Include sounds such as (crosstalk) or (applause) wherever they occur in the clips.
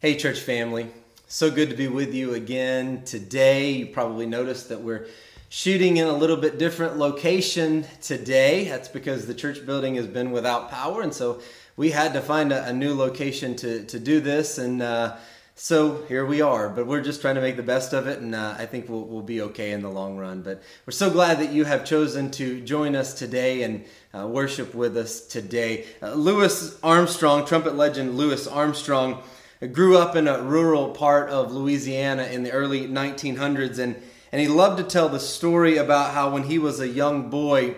Hey, church family. So good to be with you again today. You probably noticed that we're shooting in a little bit different location today. That's because the church building has been without power, and so we had to find a, a new location to, to do this. And uh, so here we are, but we're just trying to make the best of it, and uh, I think we'll, we'll be okay in the long run. But we're so glad that you have chosen to join us today and uh, worship with us today. Uh, Louis Armstrong, trumpet legend Louis Armstrong, grew up in a rural part of Louisiana in the early 1900s, and, and he loved to tell the story about how when he was a young boy,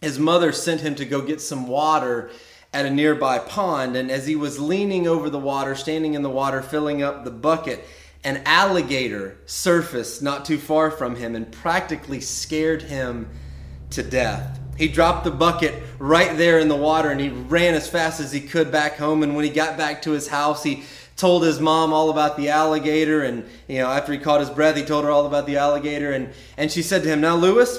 his mother sent him to go get some water at a nearby pond. And as he was leaning over the water, standing in the water, filling up the bucket, an alligator surfaced not too far from him and practically scared him to death. He dropped the bucket right there in the water and he ran as fast as he could back home. And when he got back to his house, he told his mom all about the alligator and you know after he caught his breath he told her all about the alligator and and she said to him now louis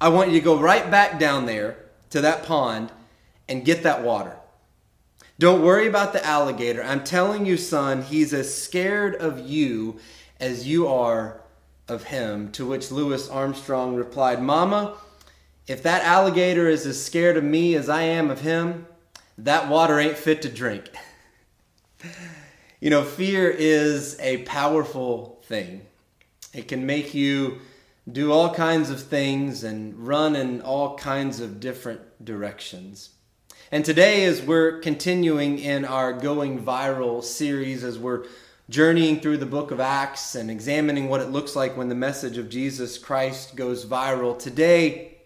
i want you to go right back down there to that pond and get that water. Don't worry about the alligator. I'm telling you son he's as scared of you as you are of him. To which louis armstrong replied mama if that alligator is as scared of me as i am of him that water ain't fit to drink (laughs) you know, fear is a powerful thing. It can make you do all kinds of things and run in all kinds of different directions. And today, as we're continuing in our Going Viral series, as we're journeying through the book of Acts and examining what it looks like when the message of Jesus Christ goes viral, today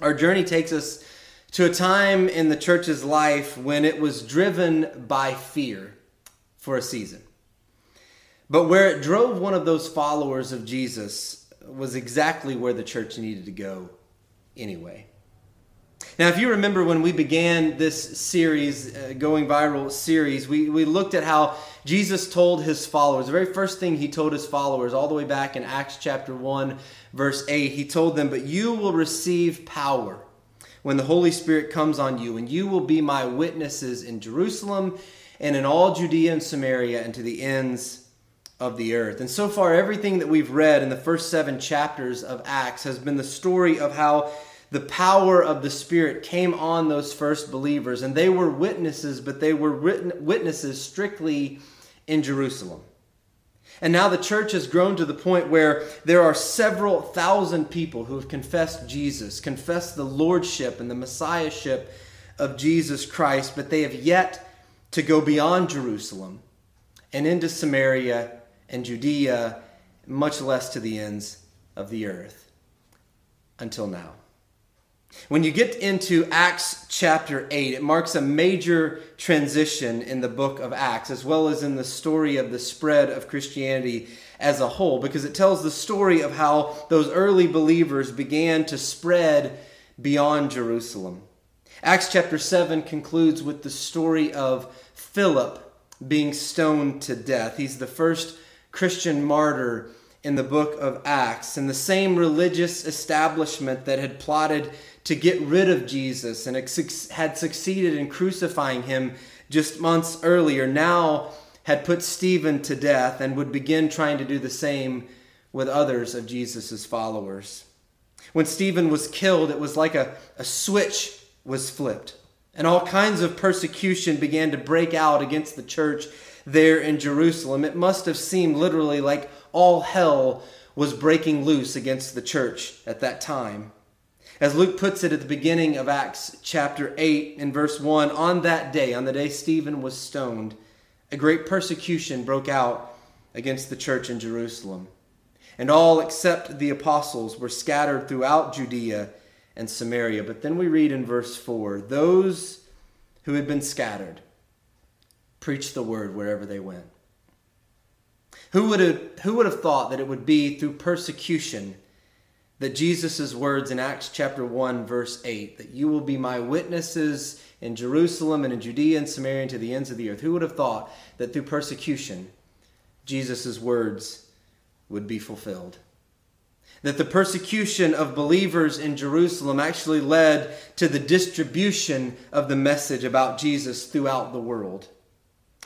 our journey takes us to a time in the church's life when it was driven by fear for a season. But where it drove one of those followers of Jesus was exactly where the church needed to go anyway. Now, if you remember when we began this series, uh, Going Viral series, we, we looked at how Jesus told his followers, the very first thing he told his followers, all the way back in Acts chapter 1, verse 8, he told them, But you will receive power when the Holy Spirit comes on you, and you will be my witnesses in Jerusalem and in all Judea and Samaria and to the ends of the earth. And so far, everything that we've read in the first seven chapters of Acts has been the story of how the power of the Spirit came on those first believers. And they were witnesses, but they were witnesses strictly in Jerusalem. And now the church has grown to the point where there are several thousand people who have confessed Jesus, confessed the lordship and the messiahship of Jesus Christ, but they have yet to go beyond Jerusalem and into Samaria and Judea, much less to the ends of the earth until now. When you get into Acts chapter 8, it marks a major transition in the book of Acts, as well as in the story of the spread of Christianity as a whole, because it tells the story of how those early believers began to spread beyond Jerusalem. Acts chapter 7 concludes with the story of Philip being stoned to death. He's the first Christian martyr in the book of Acts. And the same religious establishment that had plotted to get rid of Jesus and had succeeded in crucifying him just months earlier now had put Stephen to death and would begin trying to do the same with others of Jesus' followers. When Stephen was killed, it was like a, a switch was flipped. And all kinds of persecution began to break out against the church there in Jerusalem. It must have seemed literally like all hell was breaking loose against the church at that time. As Luke puts it at the beginning of Acts chapter 8 in verse 1, on that day, on the day Stephen was stoned, a great persecution broke out against the church in Jerusalem. And all except the apostles were scattered throughout Judea and Samaria. But then we read in verse 4 those who had been scattered preached the word wherever they went. Who would have, who would have thought that it would be through persecution that Jesus' words in Acts chapter 1, verse 8, that you will be my witnesses in Jerusalem and in Judea and Samaria and to the ends of the earth? Who would have thought that through persecution, Jesus' words would be fulfilled? That the persecution of believers in Jerusalem actually led to the distribution of the message about Jesus throughout the world.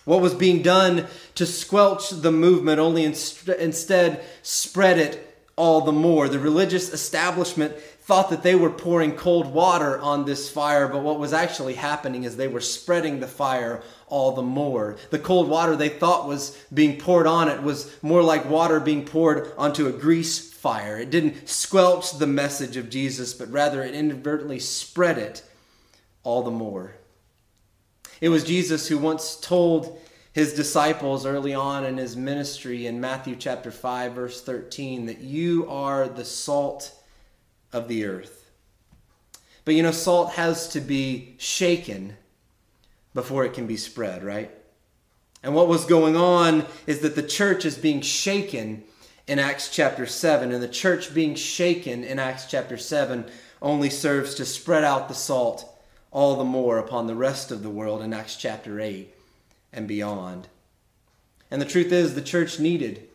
What was being done to squelch the movement only inst- instead spread it all the more. The religious establishment thought that they were pouring cold water on this fire, but what was actually happening is they were spreading the fire all the more. The cold water they thought was being poured on it was more like water being poured onto a grease fire. It didn't squelch the message of Jesus, but rather it inadvertently spread it all the more. It was Jesus who once told his disciples early on in his ministry in Matthew chapter 5 verse 13 that you are the salt of the earth. But you know salt has to be shaken before it can be spread, right? And what was going on is that the church is being shaken in Acts chapter 7 and the church being shaken in Acts chapter 7 only serves to spread out the salt all the more upon the rest of the world in Acts chapter 8 and beyond. And the truth is, the church needed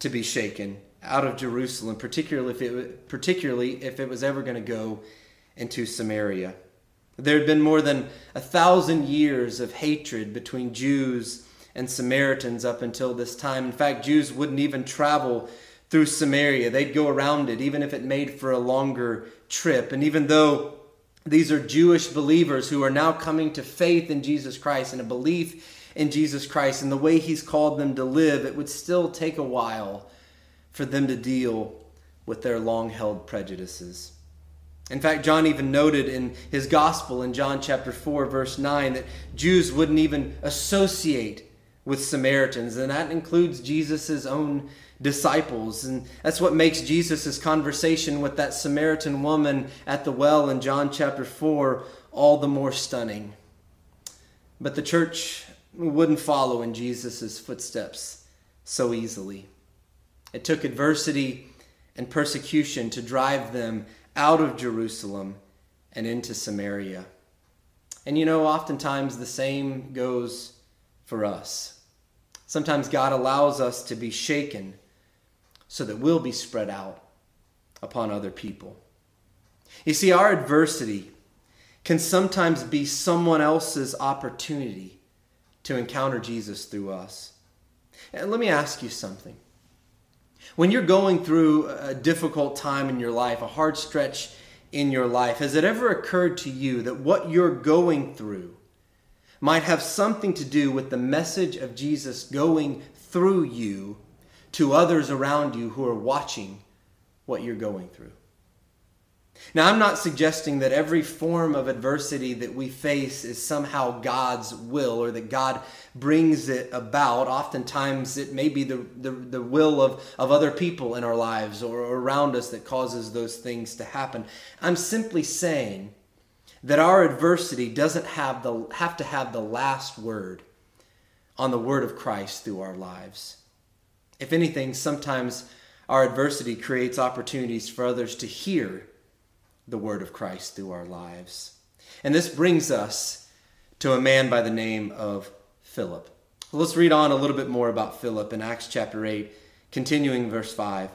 to be shaken out of Jerusalem, particularly if it, particularly if it was ever going to go into Samaria. There had been more than a thousand years of hatred between Jews and Samaritans up until this time. In fact, Jews wouldn't even travel through Samaria, they'd go around it, even if it made for a longer trip. And even though these are Jewish believers who are now coming to faith in Jesus Christ and a belief in Jesus Christ and the way He's called them to live, it would still take a while for them to deal with their long held prejudices. In fact, John even noted in his gospel in John chapter 4, verse 9, that Jews wouldn't even associate with Samaritans, and that includes Jesus' own disciples. And that's what makes Jesus' conversation with that Samaritan woman at the well in John chapter 4 all the more stunning. But the church wouldn't follow in Jesus' footsteps so easily. It took adversity and persecution to drive them out of Jerusalem and into Samaria. And you know, oftentimes the same goes for us. Sometimes God allows us to be shaken so that we'll be spread out upon other people. You see, our adversity can sometimes be someone else's opportunity to encounter Jesus through us. And let me ask you something. When you're going through a difficult time in your life, a hard stretch in your life, has it ever occurred to you that what you're going through might have something to do with the message of Jesus going through you to others around you who are watching what you're going through? Now, I'm not suggesting that every form of adversity that we face is somehow God's will or that God brings it about. Oftentimes, it may be the, the, the will of, of other people in our lives or around us that causes those things to happen. I'm simply saying that our adversity doesn't have, the, have to have the last word on the word of Christ through our lives. If anything, sometimes our adversity creates opportunities for others to hear the word of Christ through our lives. And this brings us to a man by the name of Philip. Let's read on a little bit more about Philip in Acts chapter 8, continuing verse 5.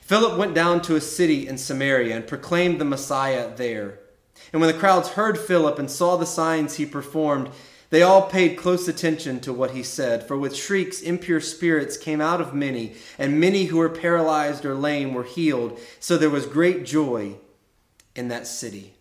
Philip went down to a city in Samaria and proclaimed the Messiah there. And when the crowds heard Philip and saw the signs he performed, they all paid close attention to what he said, for with shrieks impure spirits came out of many, and many who were paralyzed or lame were healed. So there was great joy in that city.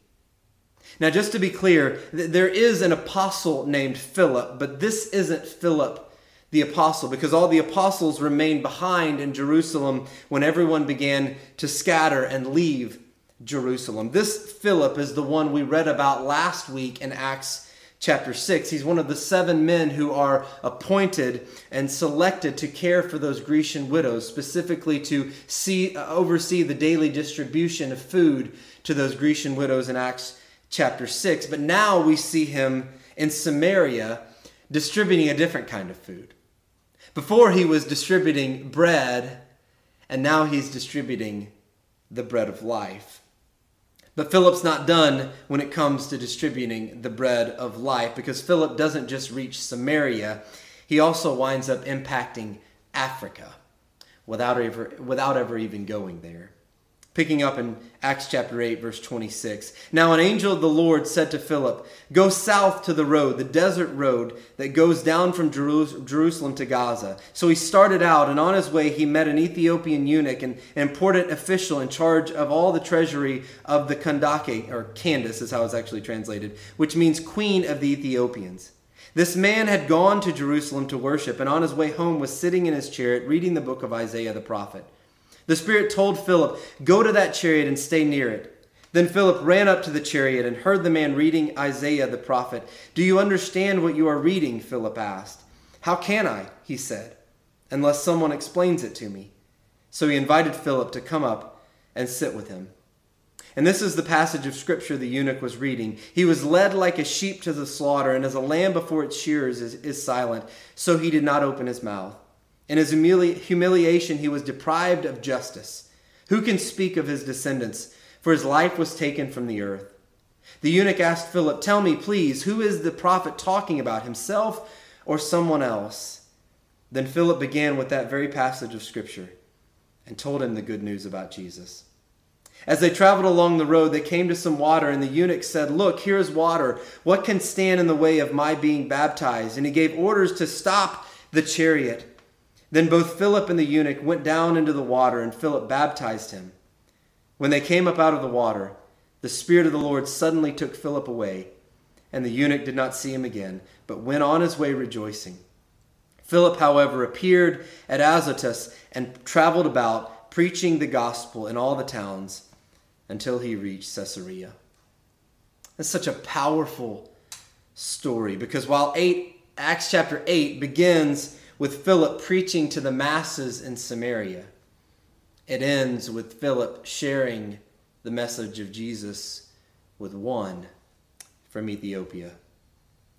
Now, just to be clear, there is an apostle named Philip, but this isn't Philip the apostle because all the apostles remained behind in Jerusalem when everyone began to scatter and leave Jerusalem. This Philip is the one we read about last week in Acts chapter 6. He's one of the seven men who are appointed and selected to care for those Grecian widows, specifically to see, uh, oversee the daily distribution of food to those Grecian widows in Acts chapter 6. But now we see him in Samaria distributing a different kind of food. Before he was distributing bread, and now he's distributing the bread of life. But Philip's not done when it comes to distributing the bread of life because Philip doesn't just reach Samaria, he also winds up impacting Africa without ever, without ever even going there. Picking up in Acts chapter 8, verse 26. Now an angel of the Lord said to Philip, Go south to the road, the desert road that goes down from Jerusalem to Gaza. So he started out, and on his way he met an Ethiopian eunuch, an important official in charge of all the treasury of the Kandake, or Candace is how it's actually translated, which means queen of the Ethiopians. This man had gone to Jerusalem to worship, and on his way home was sitting in his chariot reading the book of Isaiah the prophet. The Spirit told Philip, Go to that chariot and stay near it. Then Philip ran up to the chariot and heard the man reading Isaiah the prophet. Do you understand what you are reading? Philip asked. How can I? He said, unless someone explains it to me. So he invited Philip to come up and sit with him. And this is the passage of scripture the eunuch was reading. He was led like a sheep to the slaughter, and as a lamb before its shearers is, is silent, so he did not open his mouth. In his humili- humiliation, he was deprived of justice. Who can speak of his descendants? For his life was taken from the earth. The eunuch asked Philip, Tell me, please, who is the prophet talking about, himself or someone else? Then Philip began with that very passage of Scripture and told him the good news about Jesus. As they traveled along the road, they came to some water, and the eunuch said, Look, here is water. What can stand in the way of my being baptized? And he gave orders to stop the chariot. Then both Philip and the eunuch went down into the water, and Philip baptized him. When they came up out of the water, the Spirit of the Lord suddenly took Philip away, and the eunuch did not see him again, but went on his way rejoicing. Philip, however, appeared at Azotus and traveled about, preaching the gospel in all the towns until he reached Caesarea. That's such a powerful story because while 8 Acts chapter 8 begins with Philip preaching to the masses in Samaria. It ends with Philip sharing the message of Jesus with one from Ethiopia.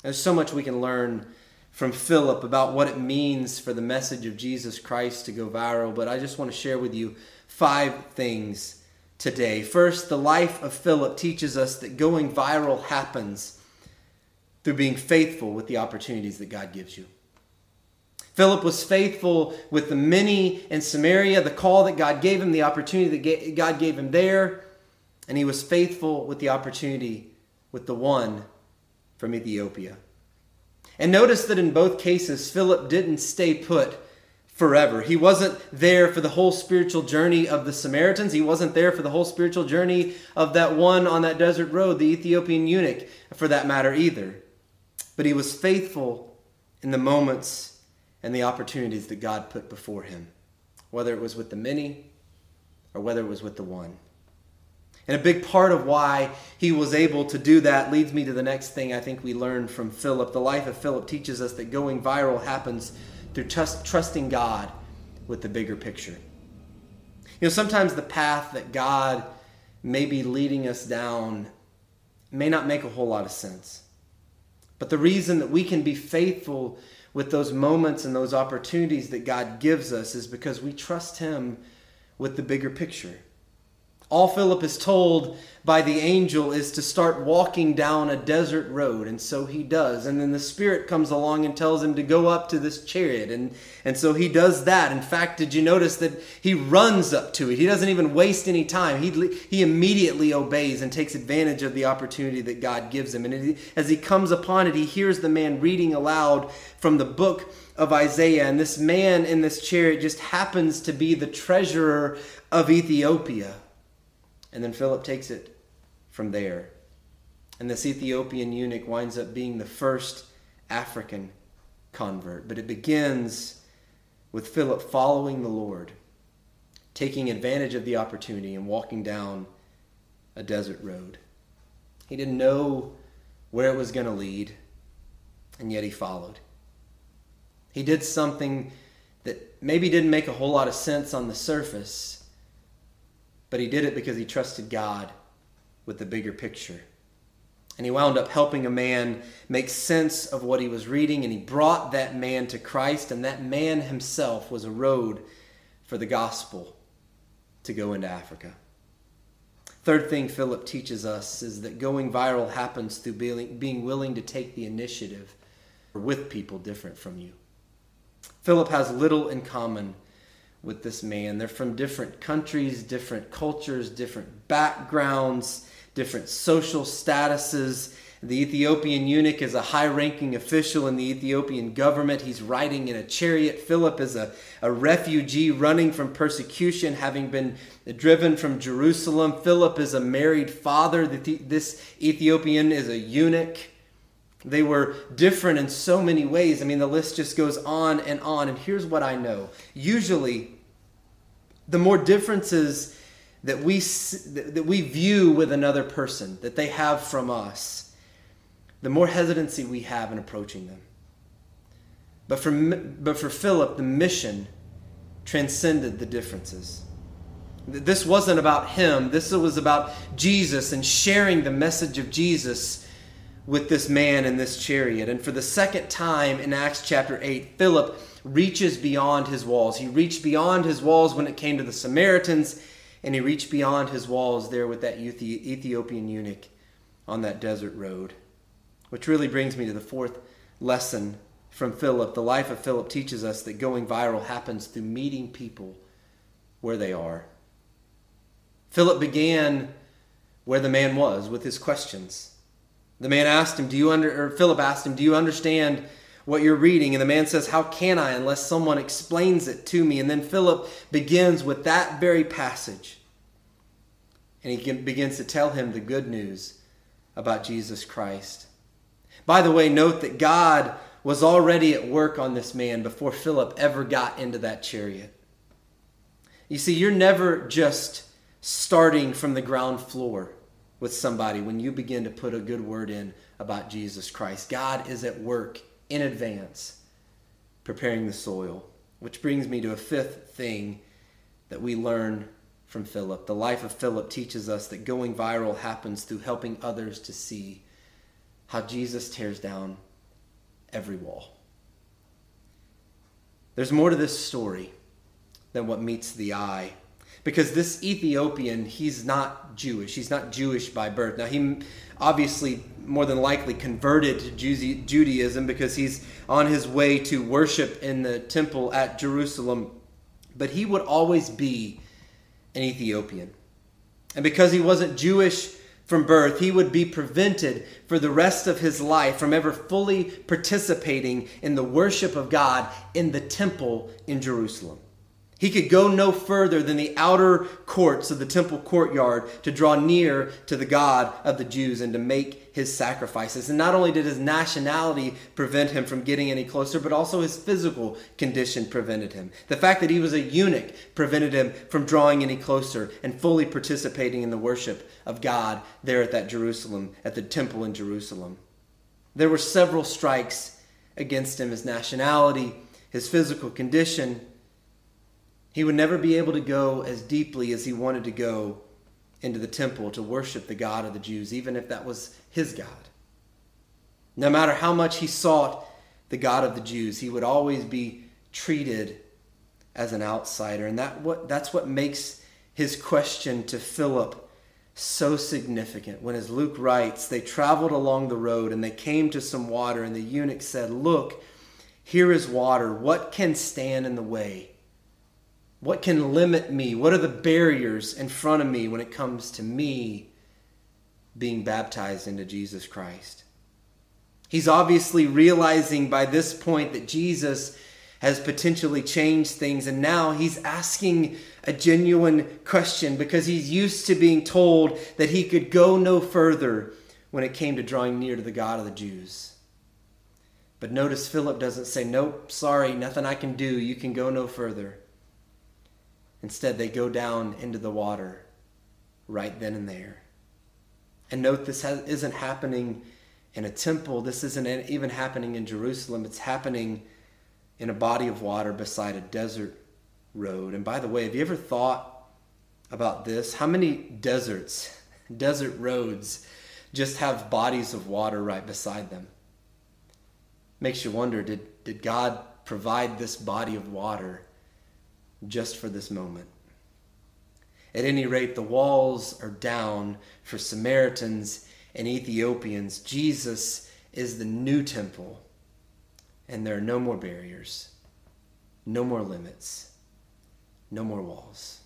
There's so much we can learn from Philip about what it means for the message of Jesus Christ to go viral, but I just want to share with you five things today. First, the life of Philip teaches us that going viral happens through being faithful with the opportunities that God gives you. Philip was faithful with the many in Samaria, the call that God gave him, the opportunity that God gave him there, and he was faithful with the opportunity with the one from Ethiopia. And notice that in both cases, Philip didn't stay put forever. He wasn't there for the whole spiritual journey of the Samaritans. He wasn't there for the whole spiritual journey of that one on that desert road, the Ethiopian eunuch, for that matter, either. But he was faithful in the moments and the opportunities that God put before him, whether it was with the many or whether it was with the one. And a big part of why he was able to do that leads me to the next thing I think we learned from Philip. The life of Philip teaches us that going viral happens through trust, trusting God with the bigger picture. You know, sometimes the path that God may be leading us down may not make a whole lot of sense. But the reason that we can be faithful with those moments and those opportunities that God gives us is because we trust Him with the bigger picture. All Philip is told by the angel is to start walking down a desert road, and so he does. And then the Spirit comes along and tells him to go up to this chariot, and, and so he does that. In fact, did you notice that he runs up to it? He doesn't even waste any time. He, he immediately obeys and takes advantage of the opportunity that God gives him. And as he comes upon it, he hears the man reading aloud from the book of Isaiah. And this man in this chariot just happens to be the treasurer of Ethiopia. And then Philip takes it from there. And this Ethiopian eunuch winds up being the first African convert. But it begins with Philip following the Lord, taking advantage of the opportunity and walking down a desert road. He didn't know where it was going to lead, and yet he followed. He did something that maybe didn't make a whole lot of sense on the surface but he did it because he trusted God with the bigger picture. And he wound up helping a man make sense of what he was reading, and he brought that man to Christ, and that man himself was a road for the gospel to go into Africa. Third thing Philip teaches us is that going viral happens through being willing to take the initiative with people different from you. Philip has little in common with this man. They're from different countries, different cultures, different backgrounds, different social statuses. The Ethiopian eunuch is a high ranking official in the Ethiopian government. He's riding in a chariot. Philip is a, a refugee running from persecution, having been driven from Jerusalem. Philip is a married father. This Ethiopian is a eunuch. They were different in so many ways. I mean, the list just goes on and on. And here's what I know usually, the more differences that we, that we view with another person, that they have from us, the more hesitancy we have in approaching them. But for, but for Philip, the mission transcended the differences. This wasn't about him, this was about Jesus and sharing the message of Jesus with this man in this chariot. And for the second time in Acts chapter 8, Philip reaches beyond his walls. He reached beyond his walls when it came to the Samaritans, and he reached beyond his walls there with that Ethiopian eunuch on that desert road. Which really brings me to the fourth lesson from Philip. The life of Philip teaches us that going viral happens through meeting people where they are. Philip began where the man was with his questions. The man asked him, "Do you under?" Or Philip asked him, "Do you understand what you're reading?" And the man says, "How can I unless someone explains it to me?" And then Philip begins with that very passage, and he begins to tell him the good news about Jesus Christ. By the way, note that God was already at work on this man before Philip ever got into that chariot. You see, you're never just starting from the ground floor with somebody when you begin to put a good word in about Jesus Christ. God is at work in advance preparing the soil. Which brings me to a fifth thing that we learn from Philip. The life of Philip teaches us that going viral happens through helping others to see how Jesus tears down every wall. There's more to this story than what meets the eye because this Ethiopian, he's not Jewish. He's not Jewish by birth. Now, he obviously more than likely converted to Judaism because he's on his way to worship in the temple at Jerusalem, but he would always be an Ethiopian. And because he wasn't Jewish from birth, he would be prevented for the rest of his life from ever fully participating in the worship of God in the temple in Jerusalem. He could go no further than the outer courts of the temple courtyard to draw near to the God of the Jews and to make his sacrifices. And not only did his nationality prevent him from getting any closer, but also his physical condition prevented him. The fact that he was a eunuch prevented him from drawing any closer and fully participating in the worship of God there at that Jerusalem, at the temple in Jerusalem. There were several strikes against him his nationality, his physical condition he would never be able to go as deeply as he wanted to go into the temple to worship the God of the Jews, even if that was his God. No matter how much he sought the God of the Jews, he would always be treated as an outsider. And that what, that's what makes his question to Philip so significant. When, as Luke writes, they traveled along the road and they came to some water, and the eunuch said, Look, here is water. What can stand in the way? What can limit me? What are the barriers in front of me when it comes to me being baptized into Jesus Christ? He's obviously realizing by this point that Jesus has potentially changed things, and now he's asking a genuine question because he's used to being told that he could go no further when it came to drawing near to the God of the Jews. But notice Philip doesn't say, Nope, sorry, nothing I can do. You can go no further. Instead, they go down into the water right then and there. And note this has, isn't happening in a temple. This isn't even happening in Jerusalem. It's happening in a body of water beside a desert road. And by the way, have you ever thought about this? How many deserts, (laughs) desert roads, just have bodies of water right beside them? Makes you wonder did, did God provide this body of water just for this moment. At any rate, the walls are down for Samaritans and Ethiopians. Jesus is the new temple, and there are no more barriers, no more limits. no more walls.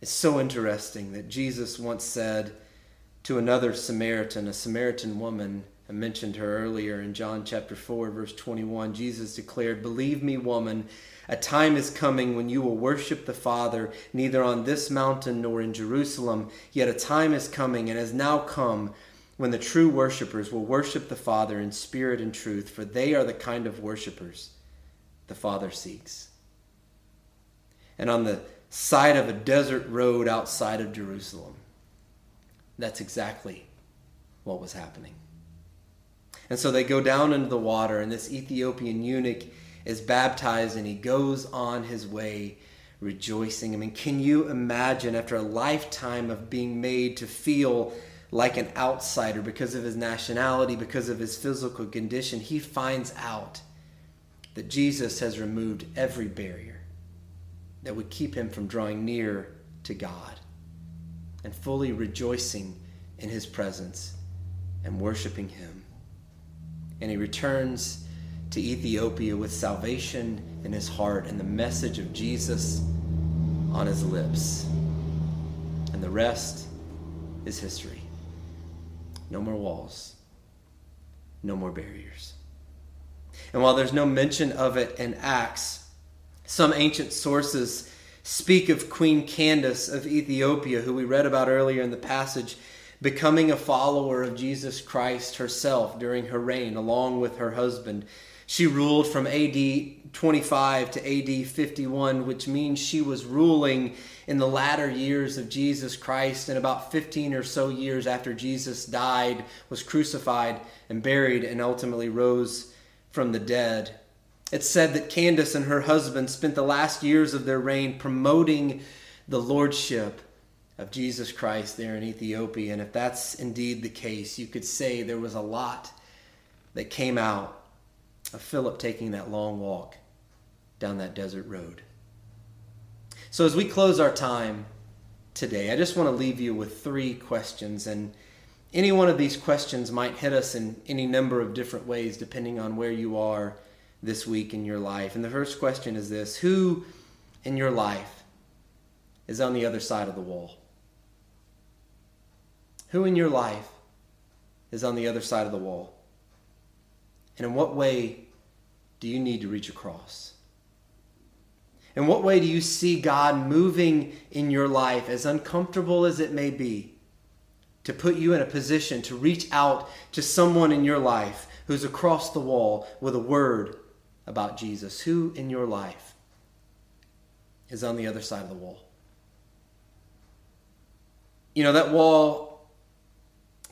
It's so interesting that Jesus once said to another Samaritan, a Samaritan woman, I mentioned her earlier in John chapter 4, verse 21. Jesus declared, Believe me, woman, a time is coming when you will worship the Father, neither on this mountain nor in Jerusalem. Yet a time is coming and has now come when the true worshippers will worship the Father in spirit and truth, for they are the kind of worshippers the Father seeks. And on the side of a desert road outside of Jerusalem, that's exactly what was happening. And so they go down into the water, and this Ethiopian eunuch is baptized and he goes on his way rejoicing. I mean, can you imagine after a lifetime of being made to feel like an outsider because of his nationality, because of his physical condition? He finds out that Jesus has removed every barrier that would keep him from drawing near to God and fully rejoicing in his presence and worshiping him and he returns to Ethiopia with salvation in his heart and the message of Jesus on his lips. And the rest is history. No more walls, no more barriers. And while there's no mention of it in Acts, some ancient sources speak of Queen Candace of Ethiopia, who we read about earlier in the passage becoming a follower of Jesus Christ herself during her reign, along with her husband. She ruled from AD 25 to AD 51, which means she was ruling in the latter years of Jesus Christ and about 15 or so years after Jesus died, was crucified and buried, and ultimately rose from the dead. It's said that Candace and her husband spent the last years of their reign promoting the lordship of Jesus Christ there in Ethiopia. And if that's indeed the case, you could say there was a lot that came out of Philip taking that long walk down that desert road. So as we close our time today, I just want to leave you with three questions. And any one of these questions might hit us in any number of different ways depending on where you are this week in your life. And the first question is this Who in your life is on the other side of the wall? Who in your life is on the other side of the wall? And in what way do you need to reach across? In what way do you see God moving in your life, as uncomfortable as it may be, to put you in a position to reach out to someone in your life who's across the wall with a word about Jesus? Who in your life is on the other side of the wall? You know, that wall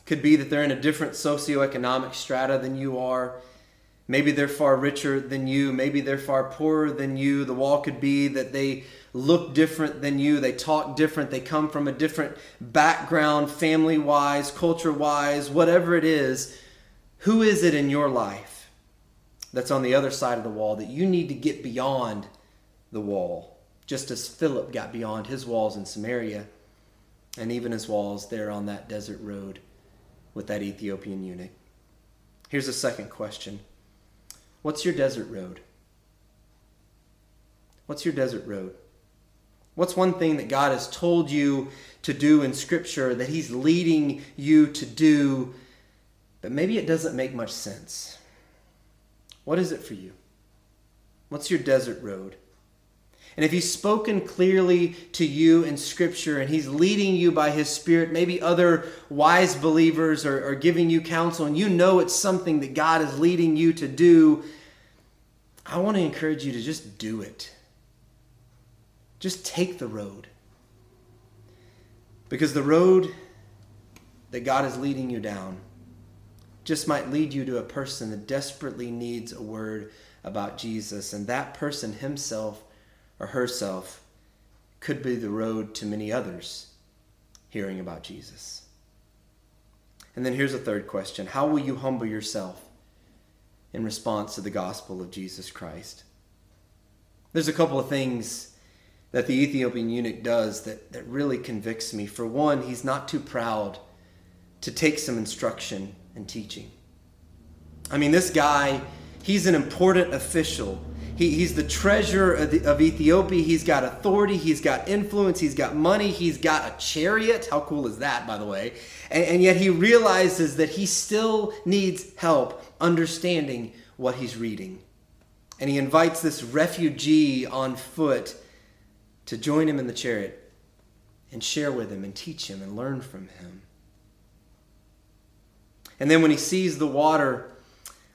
could be that they're in a different socioeconomic strata than you are. Maybe they're far richer than you. Maybe they're far poorer than you. The wall could be that they look different than you. They talk different. They come from a different background, family wise, culture wise, whatever it is. Who is it in your life that's on the other side of the wall that you need to get beyond the wall? Just as Philip got beyond his walls in Samaria and even his walls there on that desert road with that Ethiopian eunuch. Here's a second question What's your desert road? What's your desert road? What's one thing that God has told you to do in Scripture that He's leading you to do, but maybe it doesn't make much sense? What is it for you? What's your desert road? And if he's spoken clearly to you in Scripture and he's leading you by his Spirit, maybe other wise believers are, are giving you counsel and you know it's something that God is leading you to do, I want to encourage you to just do it. Just take the road. Because the road that God is leading you down just might lead you to a person that desperately needs a word about Jesus. And that person himself or herself could be the road to many others hearing about Jesus. And then here's a third question How will you humble yourself in response to the gospel of Jesus Christ? There's a couple of things that the Ethiopian eunuch does that, that really convicts me. For one, he's not too proud to take some instruction and teaching. I mean, this guy, he's an important official He, he's the treasurer of, the, of Ethiopia. He's got authority. He's got influence. He's got money. He's got a chariot. How cool is that, by the way? And, and yet he realizes that he still needs help understanding what he's reading. And he invites this refugee on foot to join him in the chariot and share with him and teach him and learn from him. And then when he sees the water,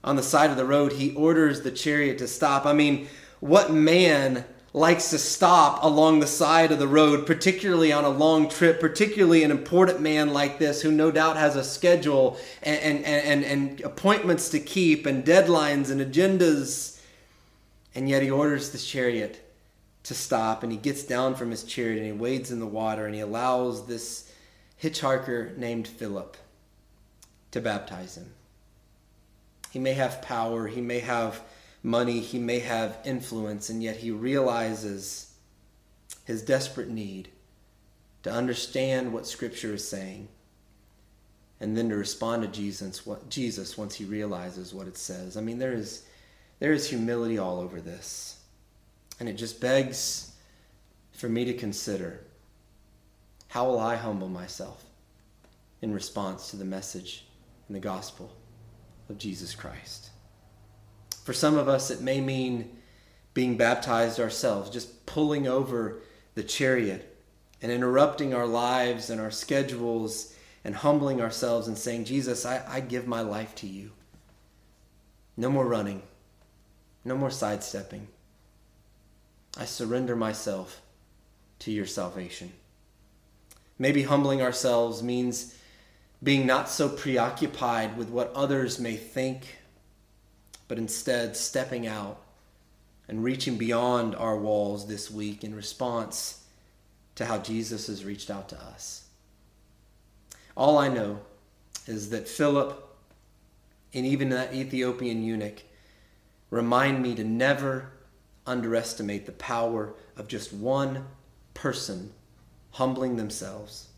on the side of the road, he orders the chariot to stop. I mean, what man likes to stop along the side of the road, particularly on a long trip, particularly an important man like this who no doubt has a schedule and, and, and, and appointments to keep and deadlines and agendas. And yet he orders the chariot to stop and he gets down from his chariot and he wades in the water and he allows this hitchhiker named Philip to baptize him. He may have power, he may have money, he may have influence, and yet he realizes his desperate need to understand what Scripture is saying and then to respond to Jesus, what, Jesus once he realizes what it says. I mean, there is, there is humility all over this. And it just begs for me to consider how will I humble myself in response to the message in the gospel? Of Jesus Christ. For some of us, it may mean being baptized ourselves, just pulling over the chariot and interrupting our lives and our schedules and humbling ourselves and saying, Jesus, I, I give my life to you. No more running, no more sidestepping. I surrender myself to your salvation. Maybe humbling ourselves means being not so preoccupied with what others may think, but instead stepping out and reaching beyond our walls this week in response to how Jesus has reached out to us. All I know is that Philip and even that Ethiopian eunuch remind me to never underestimate the power of just one person humbling themselves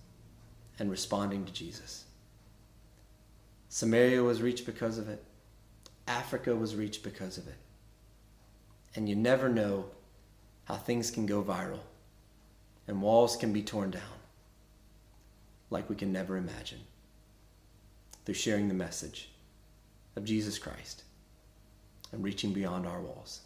and responding to Jesus. Samaria was reached because of it. Africa was reached because of it. And you never know how things can go viral and walls can be torn down like we can never imagine through sharing the message of Jesus Christ and reaching beyond our walls.